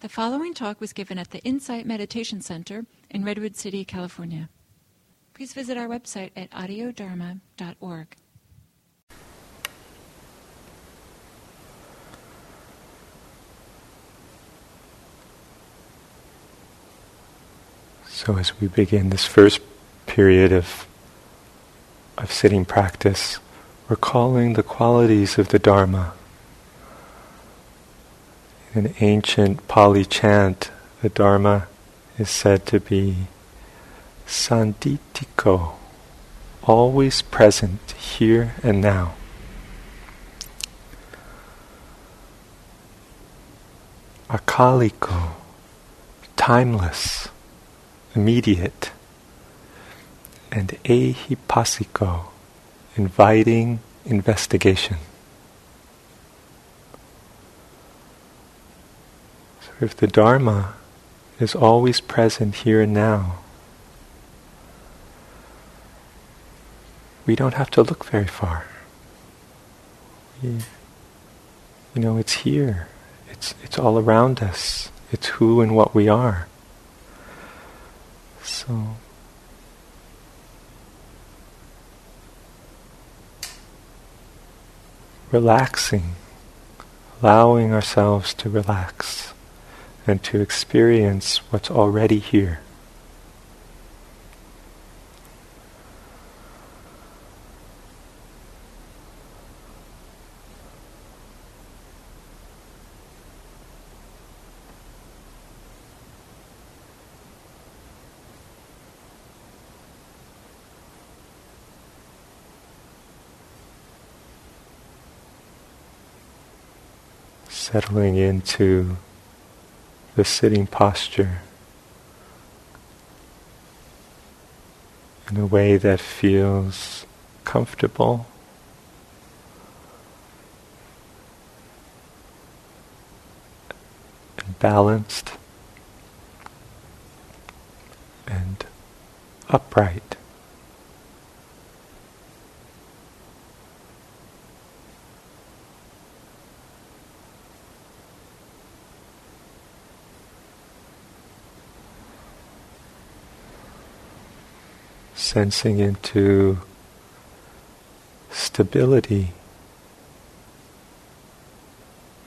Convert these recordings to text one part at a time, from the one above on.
The following talk was given at the Insight Meditation Center in Redwood City, California. Please visit our website at audiodharma.org. So as we begin this first period of of sitting practice, recalling the qualities of the Dharma. An ancient Pali chant, the Dharma is said to be sanditiko, always present here and now. Akaliko, timeless, immediate and ehipassiko, inviting investigation. So if the Dharma is always present here and now, we don't have to look very far. We, you know, it's here. It's, it's all around us. It's who and what we are. So relaxing, allowing ourselves to relax and to experience what's already here. settling into the sitting posture in a way that feels comfortable. and Balanced and upright. Sensing into stability,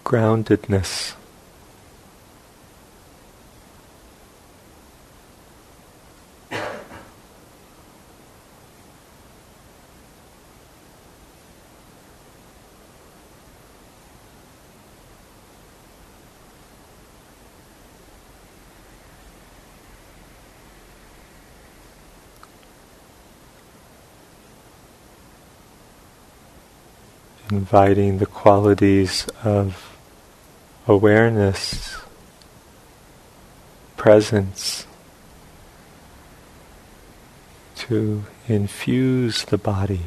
groundedness. Inviting the qualities of awareness, presence to infuse the body.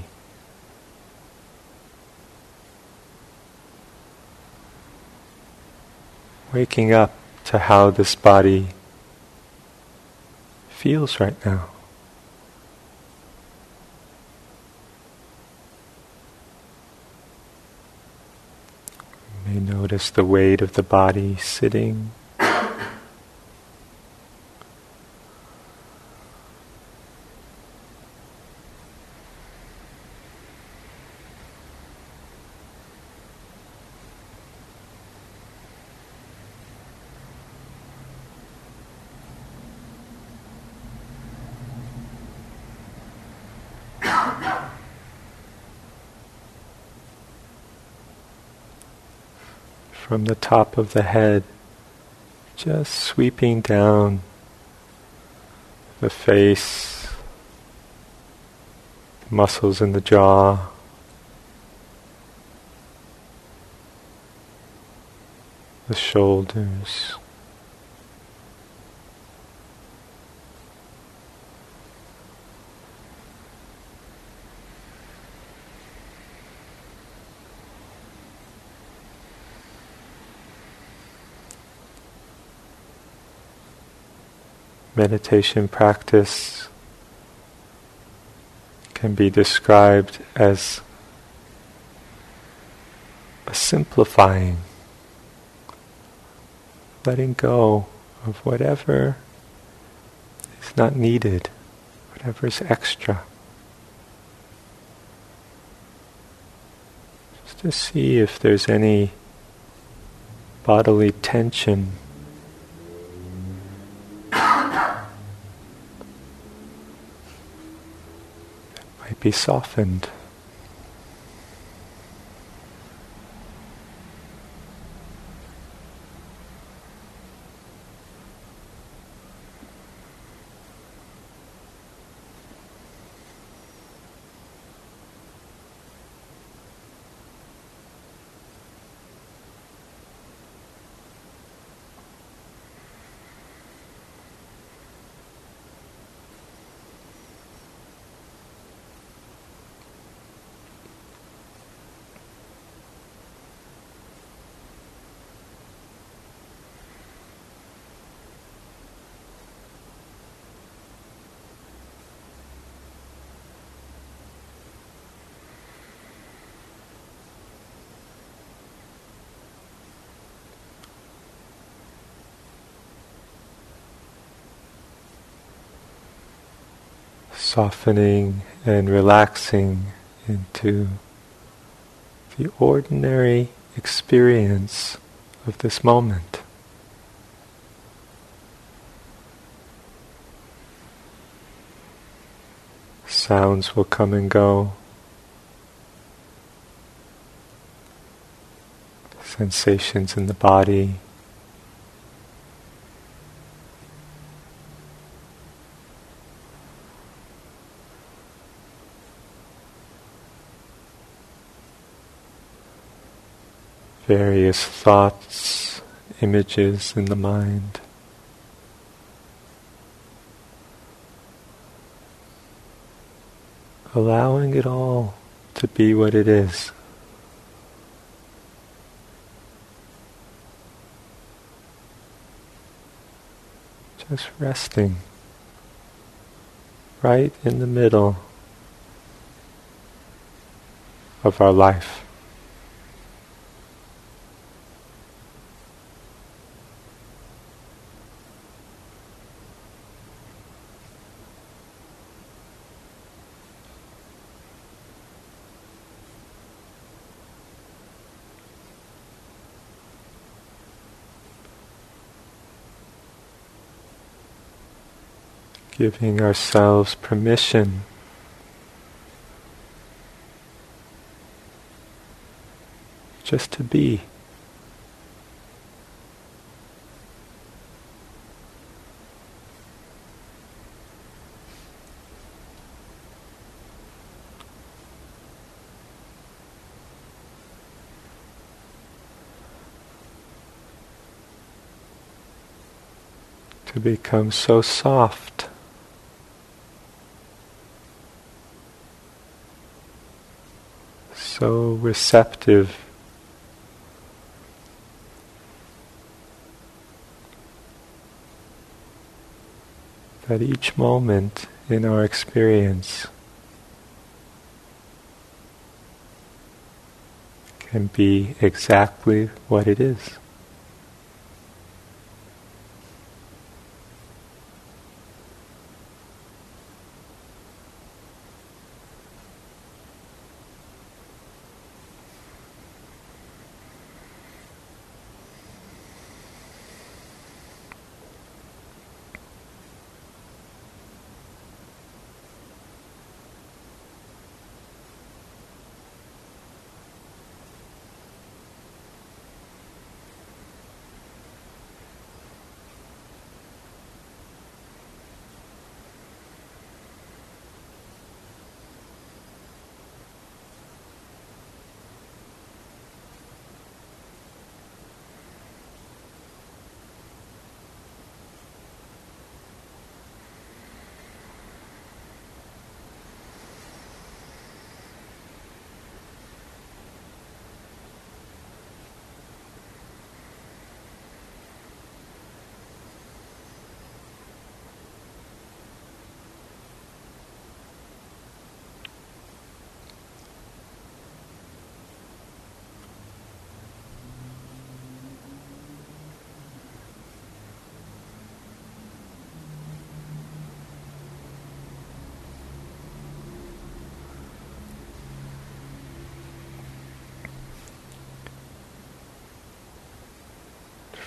Waking up to how this body feels right now. may notice the weight of the body sitting. From the top of the head, just sweeping down the face, muscles in the jaw. The shoulders, meditation practice can be described as a simplifying letting go of whatever is not needed, whatever is extra. Just to see if there's any bodily tension. that Might be softened. Softening and relaxing into the ordinary experience of this moment. Sounds will come and go. Sensations in the body. Various thoughts, images in the mind. Allowing it all to be what it is. Just resting right in the middle of our life. Giving ourselves permission just to be. To become so soft. So receptive. That each moment in our experience can be exactly what it is.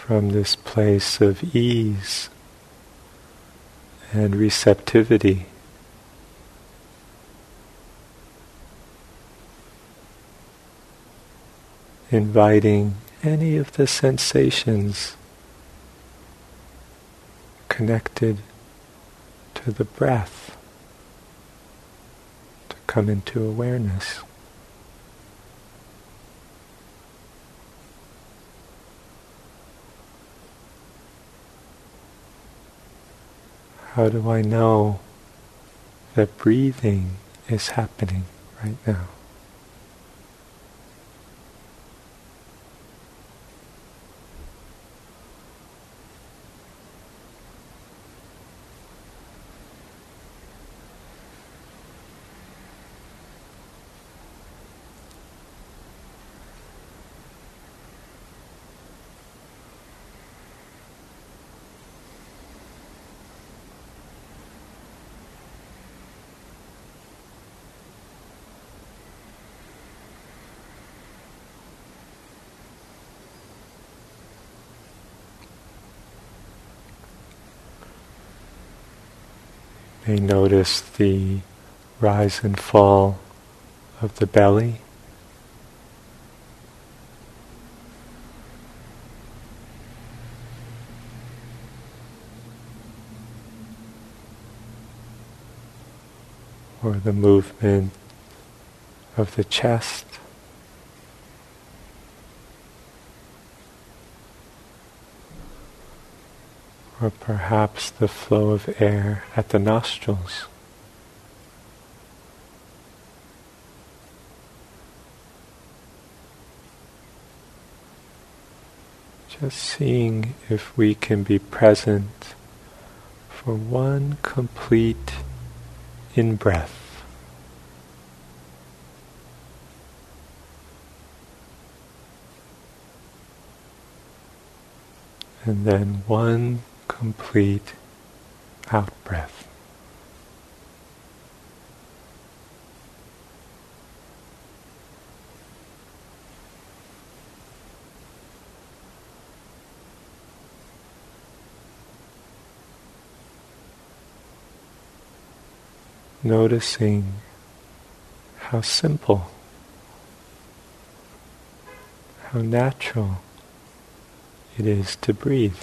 From this place of ease and receptivity. Inviting any of the sensations connected to the breath to come into awareness. How do I know that breathing is happening right now? May notice the rise and fall of the belly. Or the movement of the chest. Or perhaps the flow of air at the nostrils. Just seeing if we can be present for one complete in breath. And then one complete out breath. Noticing how simple, how natural it is to breathe.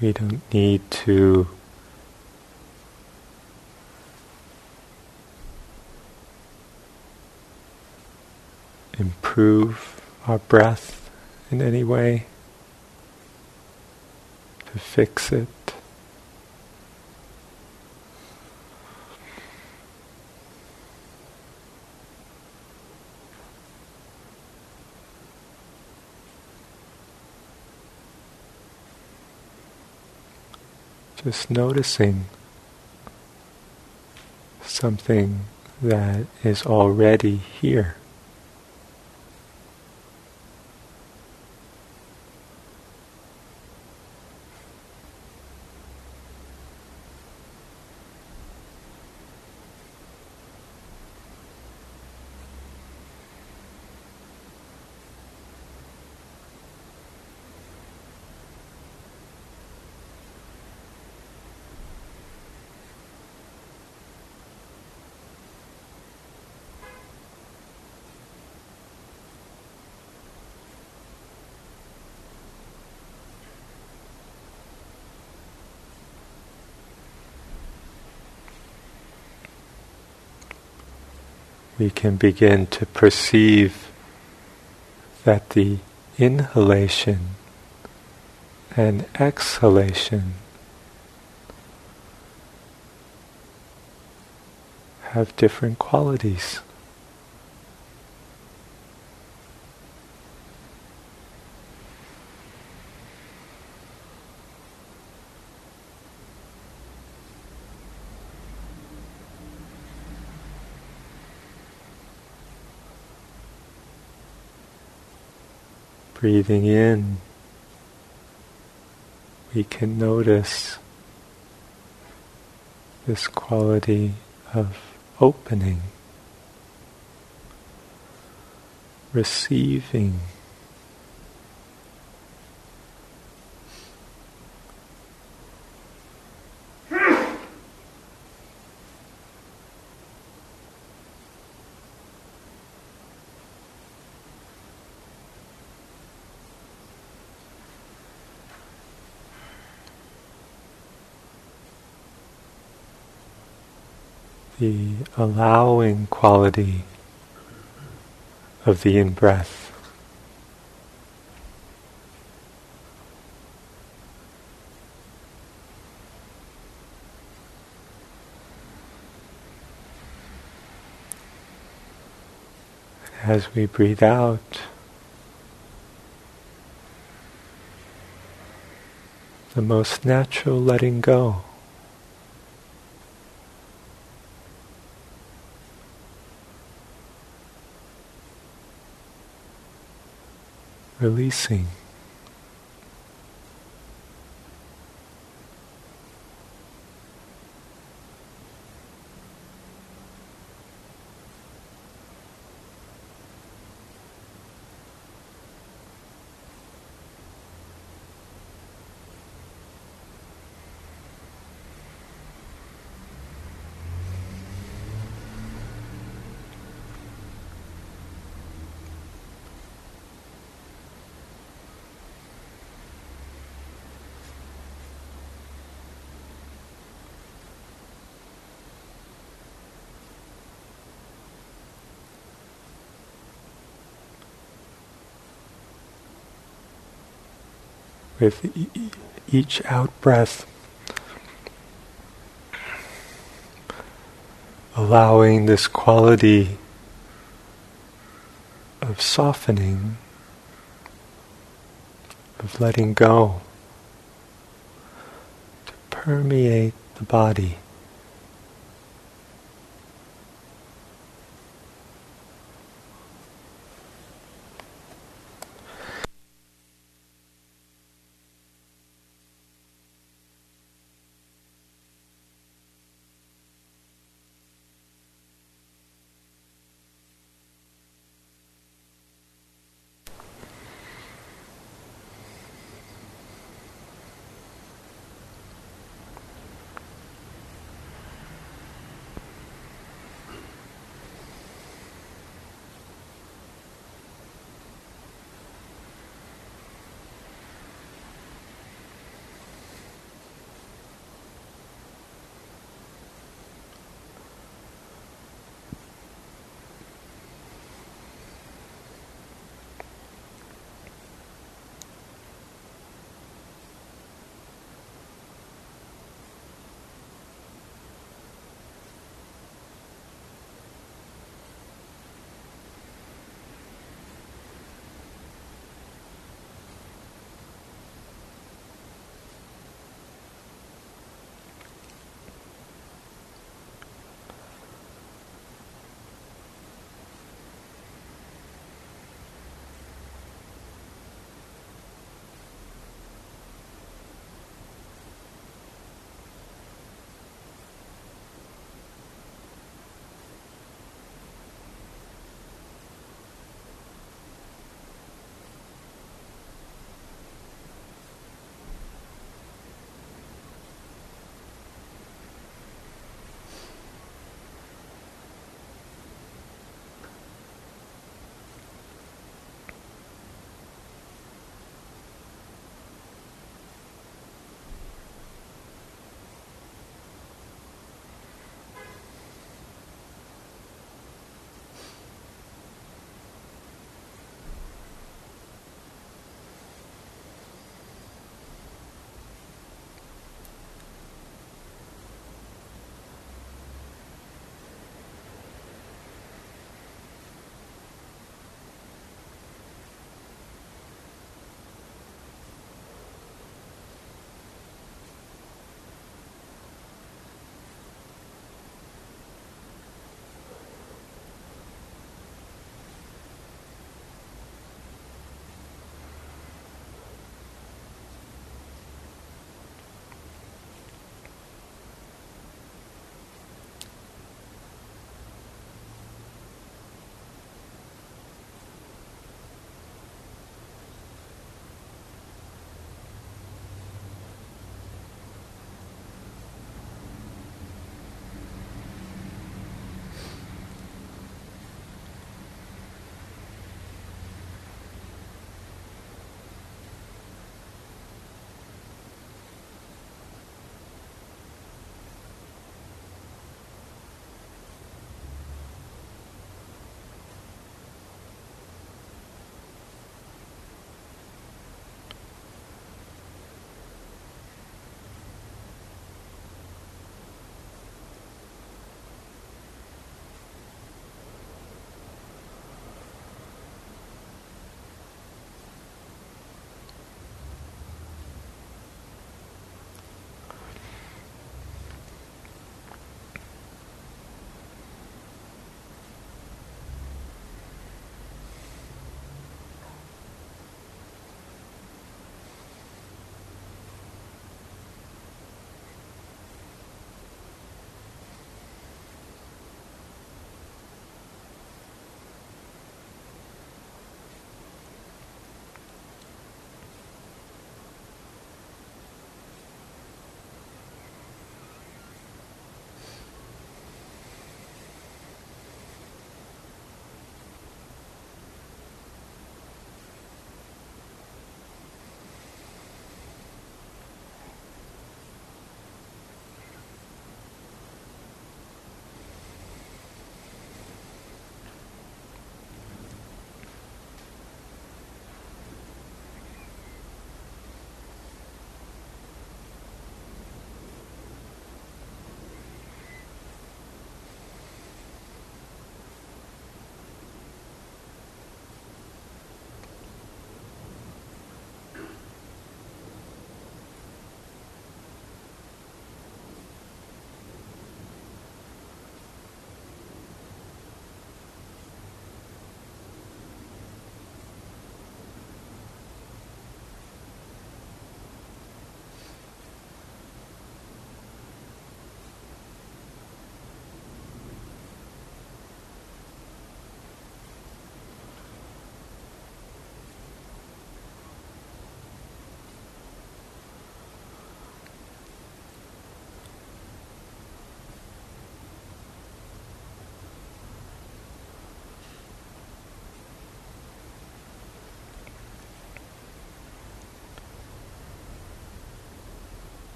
We don't need to improve our breath in any way, to fix it. Just noticing something that is already here. We can begin to perceive that the inhalation and exhalation have different qualities. Breathing in, we can notice this quality of opening, receiving. the allowing quality of the in breath. As we breathe out, the most natural letting go. Releasing. With e- each out breath, allowing this quality of softening, of letting go, to permeate the body.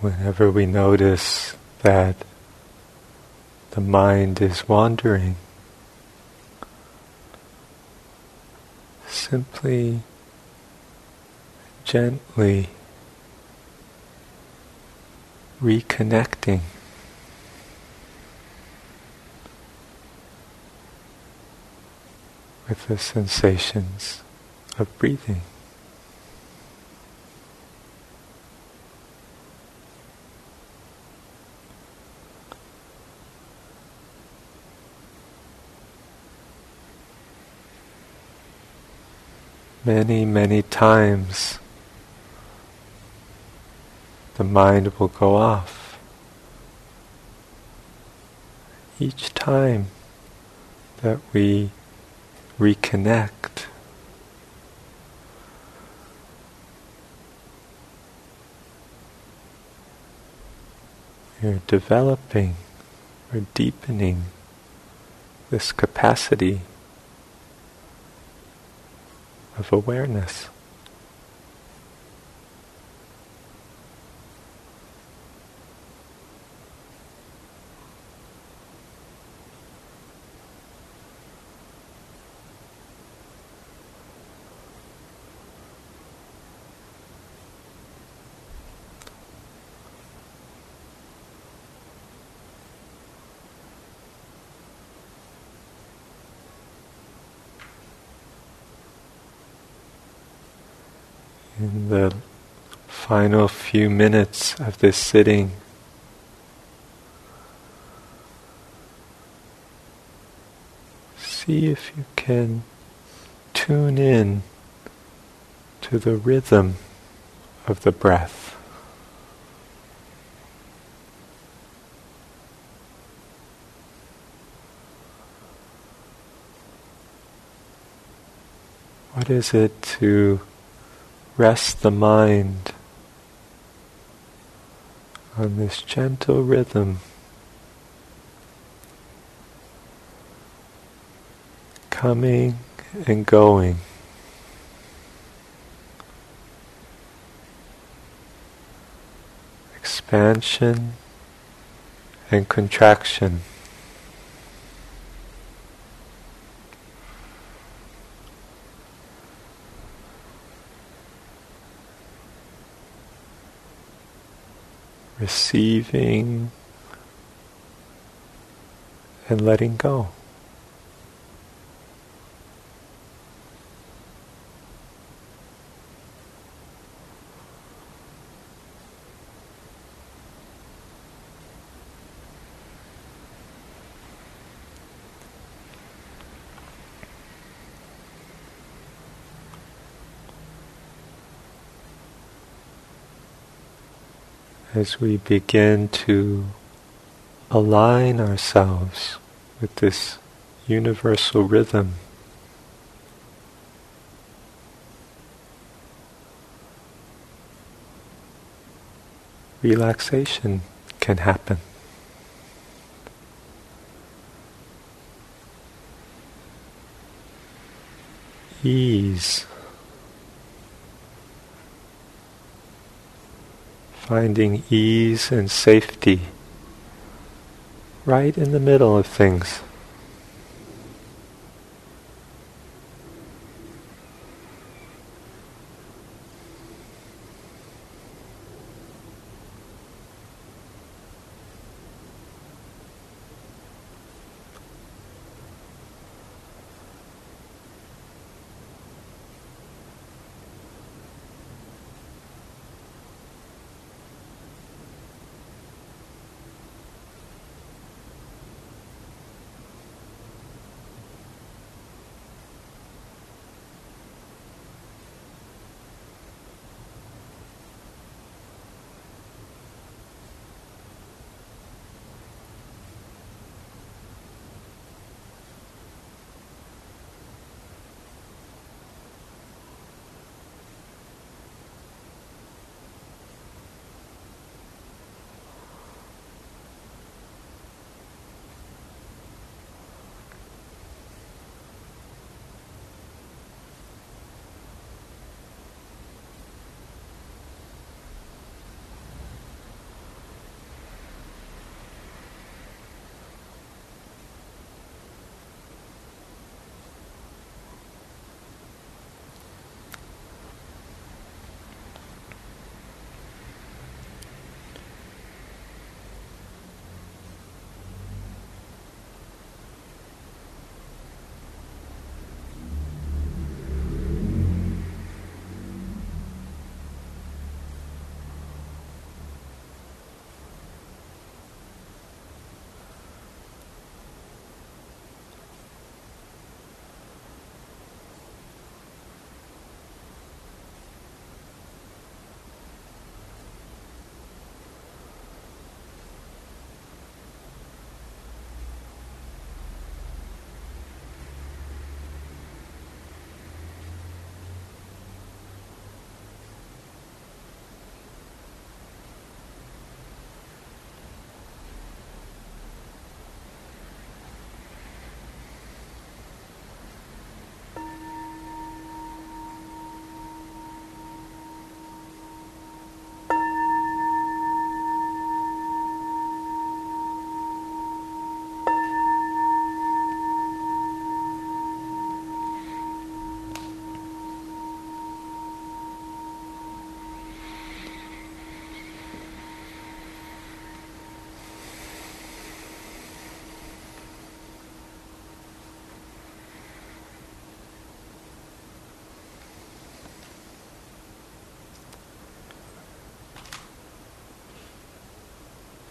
Whenever we notice that the mind is wandering, simply, gently reconnecting with the sensations of breathing. Many, many times the mind will go off. Each time that we reconnect, we're developing or deepening this capacity of awareness. In the final few minutes of this sitting. See if you can tune in to the rhythm of the breath. What is it to rest the mind on this gentle rhythm. Coming and going. Expansion and contraction. Receiving and letting go. As we begin to align ourselves with this universal rhythm. Relaxation can happen. Ease finding ease and safety right in the middle of things.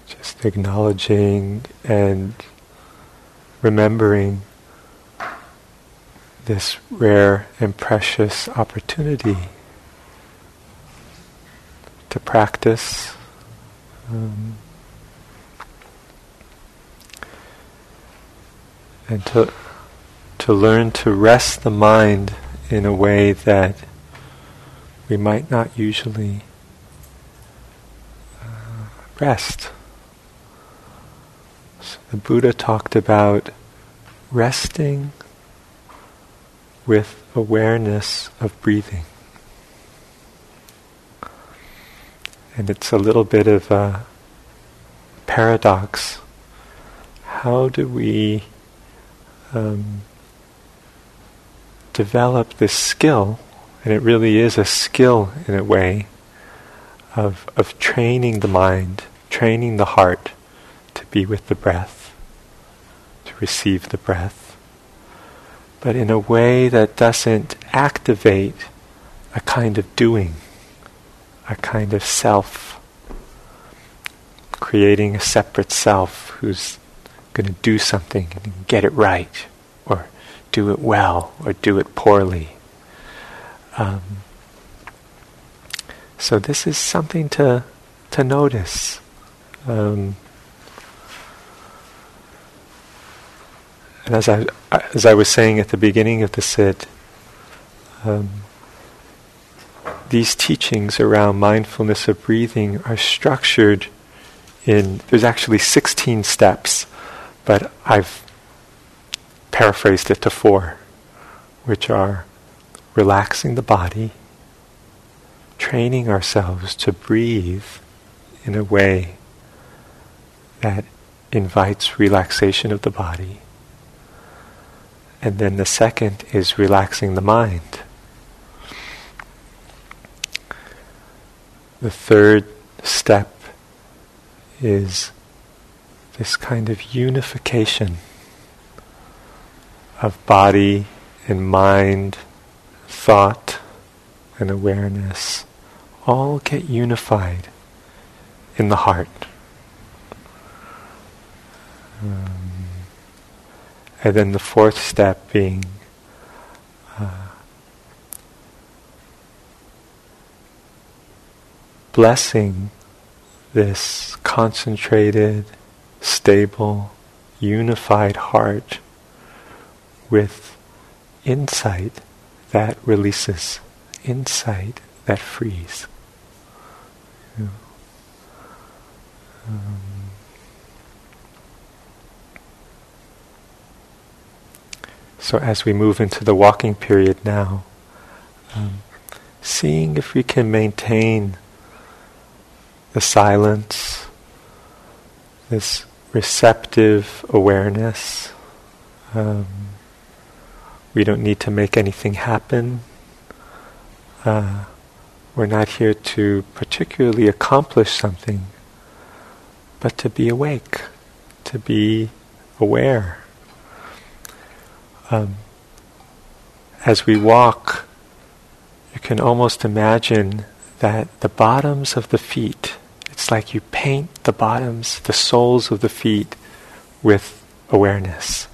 Just acknowledging and remembering this rare and precious opportunity to practice. Um, and to to learn to rest the mind in a way that we might not usually uh, rest. The Buddha talked about resting with awareness of breathing. And it's a little bit of a paradox. How do we um, develop this skill, and it really is a skill in a way, of, of training the mind, training the heart to be with the breath, receive the breath, but in a way that doesn't activate a kind of doing, a kind of self, creating a separate self who's going to do something and get it right, or do it well, or do it poorly. Um, so this is something to to notice. Um, and as I as I was saying at the beginning of the sit, um, these teachings around mindfulness of breathing are structured in. There's actually 16 steps but I've paraphrased it to four, which are relaxing the body, training ourselves to breathe in a way that invites relaxation of the body. And then the second is relaxing the mind. The third step is this kind of unification of body and mind, thought and awareness all get unified in the heart. Um, and then the fourth step being uh, blessing this concentrated stable, unified heart with insight that releases, insight that frees. um, so as we move into the walking period now, um, seeing if we can maintain the silence, this receptive awareness. Um, we don't need to make anything happen. Uh, we're not here to particularly accomplish something, but to be awake, to be aware. Um, as we walk, you can almost imagine that the bottoms of the feet it's like you paint the bottoms, the soles of the feet with awareness.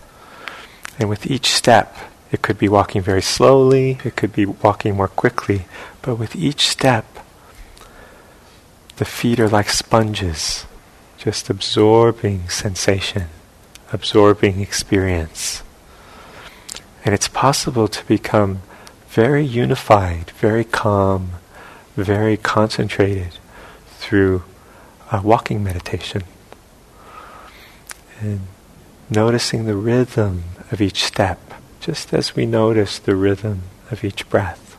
And with each step, it could be walking very slowly, it could be walking more quickly, but with each step, the feet are like sponges, just absorbing sensation, absorbing experience. And it's possible to become very unified, very calm, very concentrated through uh, walking meditation. And noticing the rhythm of each step, just as we notice the rhythm of each breath.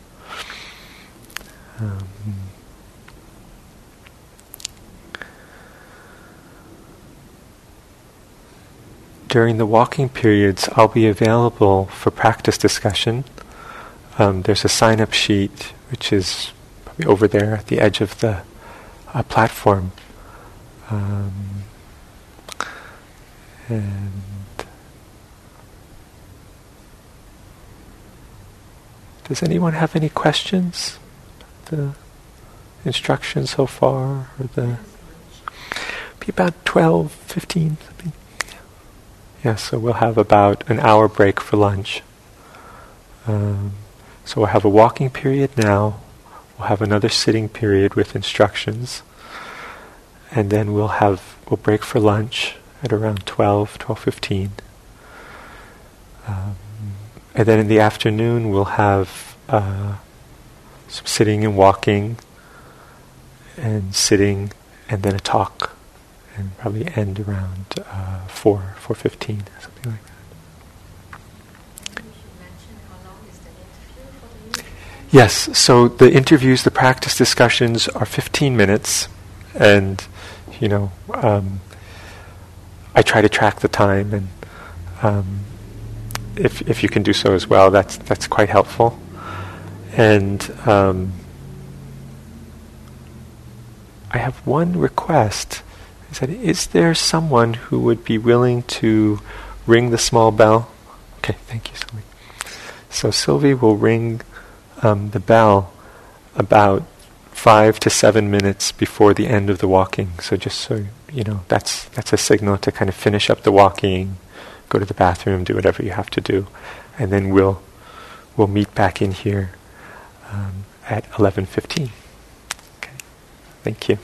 Um, during the walking periods, I'll be available for practice discussion. Um, there's a sign up sheet which is probably over there at the edge of the uh, platform um, and does anyone have any questions? The instructions so far, or the be about 12, 15, something. Yeah, so we'll have about an hour break for lunch. Um, so we'll have a walking period now. We'll have another sitting period with instructions. And then we'll have we'll break for lunch at around 12, 12.15. Um, and then in the afternoon we'll have uh, some sitting and walking and sitting and then a talk and probably end around uh, 4, 4.15, something like that. Yes, so the interviews, the practice discussions are 15 minutes, and, you know, um, I try to track the time, and um, if, if you can do so as well, that's, that's quite helpful. And um, I have one request he said, Is there someone who would be willing to ring the small bell? Okay, thank you, Sylvie. So Sylvie will ring um, the bell about five to seven minutes before the end of the walking. So just so you know, that's that's a signal to kind of finish up the walking, go to the bathroom, do whatever you have to do, and then we'll we'll meet back in here um, at eleven fifteen. Okay, thank you.